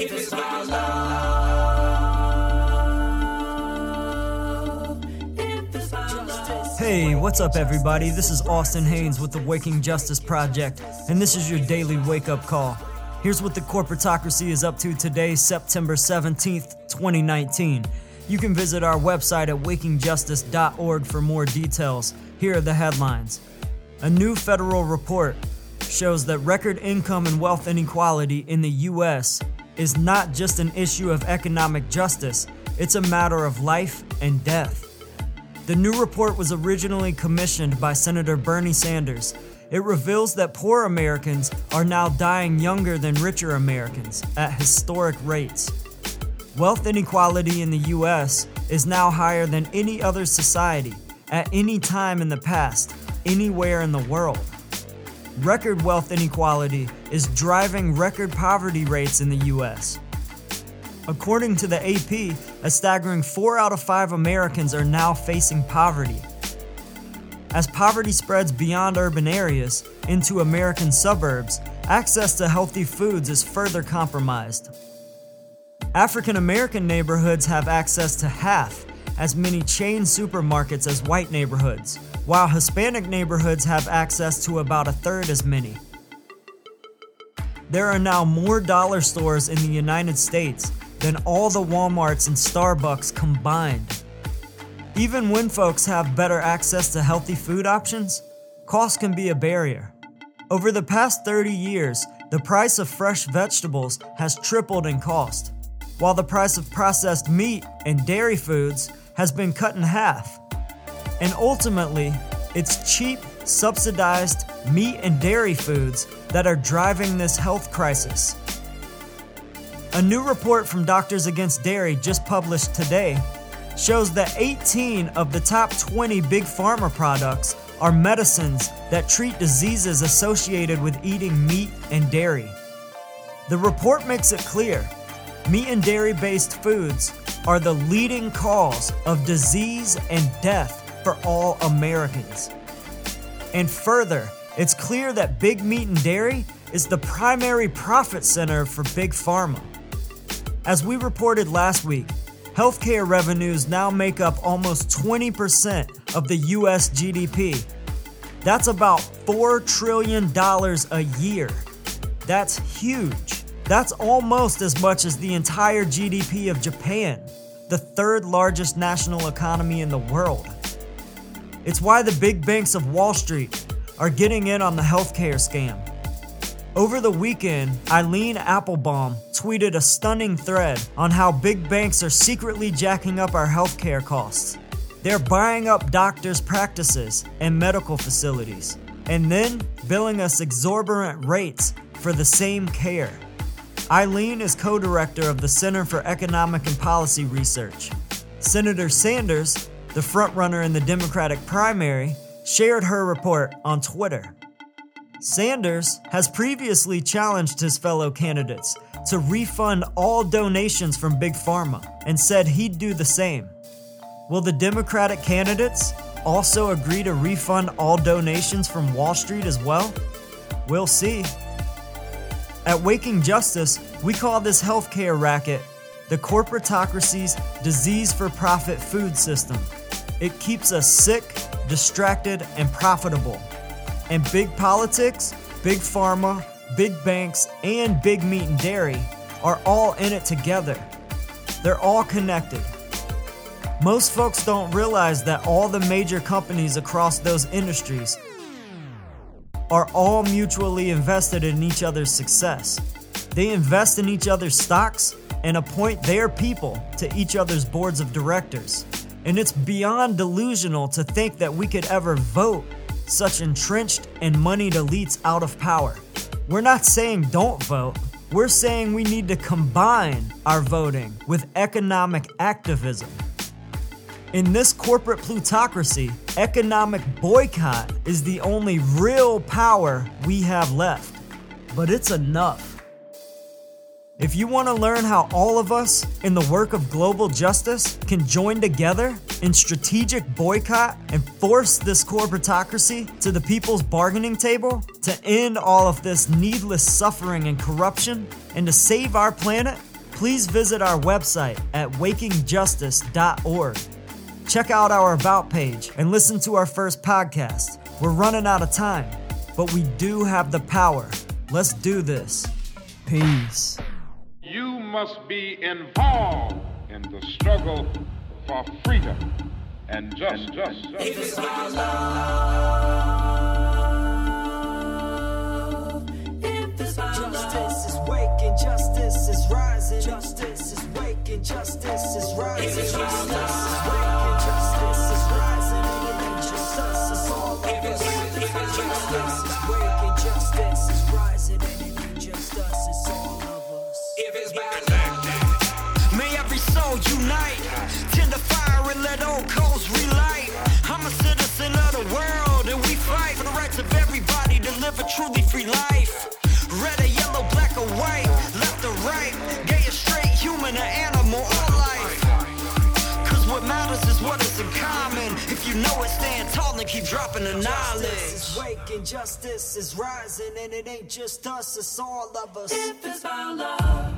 If it's love. Hey, what's up, everybody? This is Austin Haynes with the Waking Justice Project, and this is your daily wake up call. Here's what the corporatocracy is up to today, September 17th, 2019. You can visit our website at wakingjustice.org for more details. Here are the headlines. A new federal report shows that record income and wealth inequality in the U.S. is not just an issue of economic justice, it's a matter of life and death. The new report was originally commissioned by Senator Bernie Sanders. It reveals that poor Americans are now dying younger than richer Americans at historic rates. Wealth inequality in the US is now higher than any other society at any time in the past, anywhere in the world. Record wealth inequality is driving record poverty rates in the US. According to the AP, a staggering 4 out of 5 Americans are now facing poverty. As poverty spreads beyond urban areas into American suburbs, access to healthy foods is further compromised. African American neighborhoods have access to half as many chain supermarkets as white neighborhoods, while Hispanic neighborhoods have access to about a third as many. There are now more dollar stores in the United States than all the Walmarts and Starbucks combined. Even when folks have better access to healthy food options, cost can be a barrier. Over the past 30 years, the price of fresh vegetables has tripled in cost, while the price of processed meat and dairy foods has been cut in half. And ultimately, it's cheap, subsidized meat and dairy foods that are driving this health crisis. A new report from Doctors Against Dairy, just published today, shows that 18 of the top 20 big pharma products are medicines that treat diseases associated with eating meat and dairy. The report makes it clear meat and dairy based foods are the leading cause of disease and death for all Americans. And further, it's clear that big meat and dairy is the primary profit center for big pharma. As we reported last week, healthcare revenues now make up almost 20% of the US GDP. That's about $4 trillion a year. That's huge. That's almost as much as the entire GDP of Japan, the third largest national economy in the world. It's why the big banks of Wall Street are getting in on the healthcare scam. Over the weekend, Eileen Appelbaum tweeted a stunning thread on how big banks are secretly jacking up our healthcare costs. They're buying up doctors' practices and medical facilities, and then billing us exorbitant rates for the same care. Eileen is co director of the Center for Economic and Policy Research. Senator Sanders, the frontrunner in the Democratic primary, shared her report on Twitter. Sanders has previously challenged his fellow candidates to refund all donations from Big Pharma and said he'd do the same. Will the Democratic candidates also agree to refund all donations from Wall Street as well? We'll see. At Waking Justice, we call this healthcare racket the corporatocracy's disease for profit food system. It keeps us sick, distracted, and profitable. And big politics, big pharma, big banks, and big meat and dairy are all in it together. They're all connected. Most folks don't realize that all the major companies across those industries are all mutually invested in each other's success. They invest in each other's stocks and appoint their people to each other's boards of directors. And it's beyond delusional to think that we could ever vote such entrenched and moneyed elites out of power. We're not saying don't vote. We're saying we need to combine our voting with economic activism. In this corporate plutocracy, economic boycott is the only real power we have left. But it's enough. If you want to learn how all of us in the work of global justice can join together in strategic boycott and force this corporatocracy to the people's bargaining table to end all of this needless suffering and corruption and to save our planet, please visit our website at wakingjustice.org. Check out our About page and listen to our first podcast. We're running out of time, but we do have the power. Let's do this. Peace. You must be involved in the struggle for freedom and just, just, just. Justice is waking, justice is rising. Justice is waking, justice is rising. May every soul unite, tend the fire and let old coals relight. I'm a citizen of the world and we fight for the rights of everybody to live a truly free life. Red or yellow, black or white, left or right, gay or straight, human or animal, all life. Cause what matters is what is in common. If you know it, stand tall and keep dropping the Justice knowledge. is waking, justice is rising. And it ain't just us, it's all of us. If it's my love.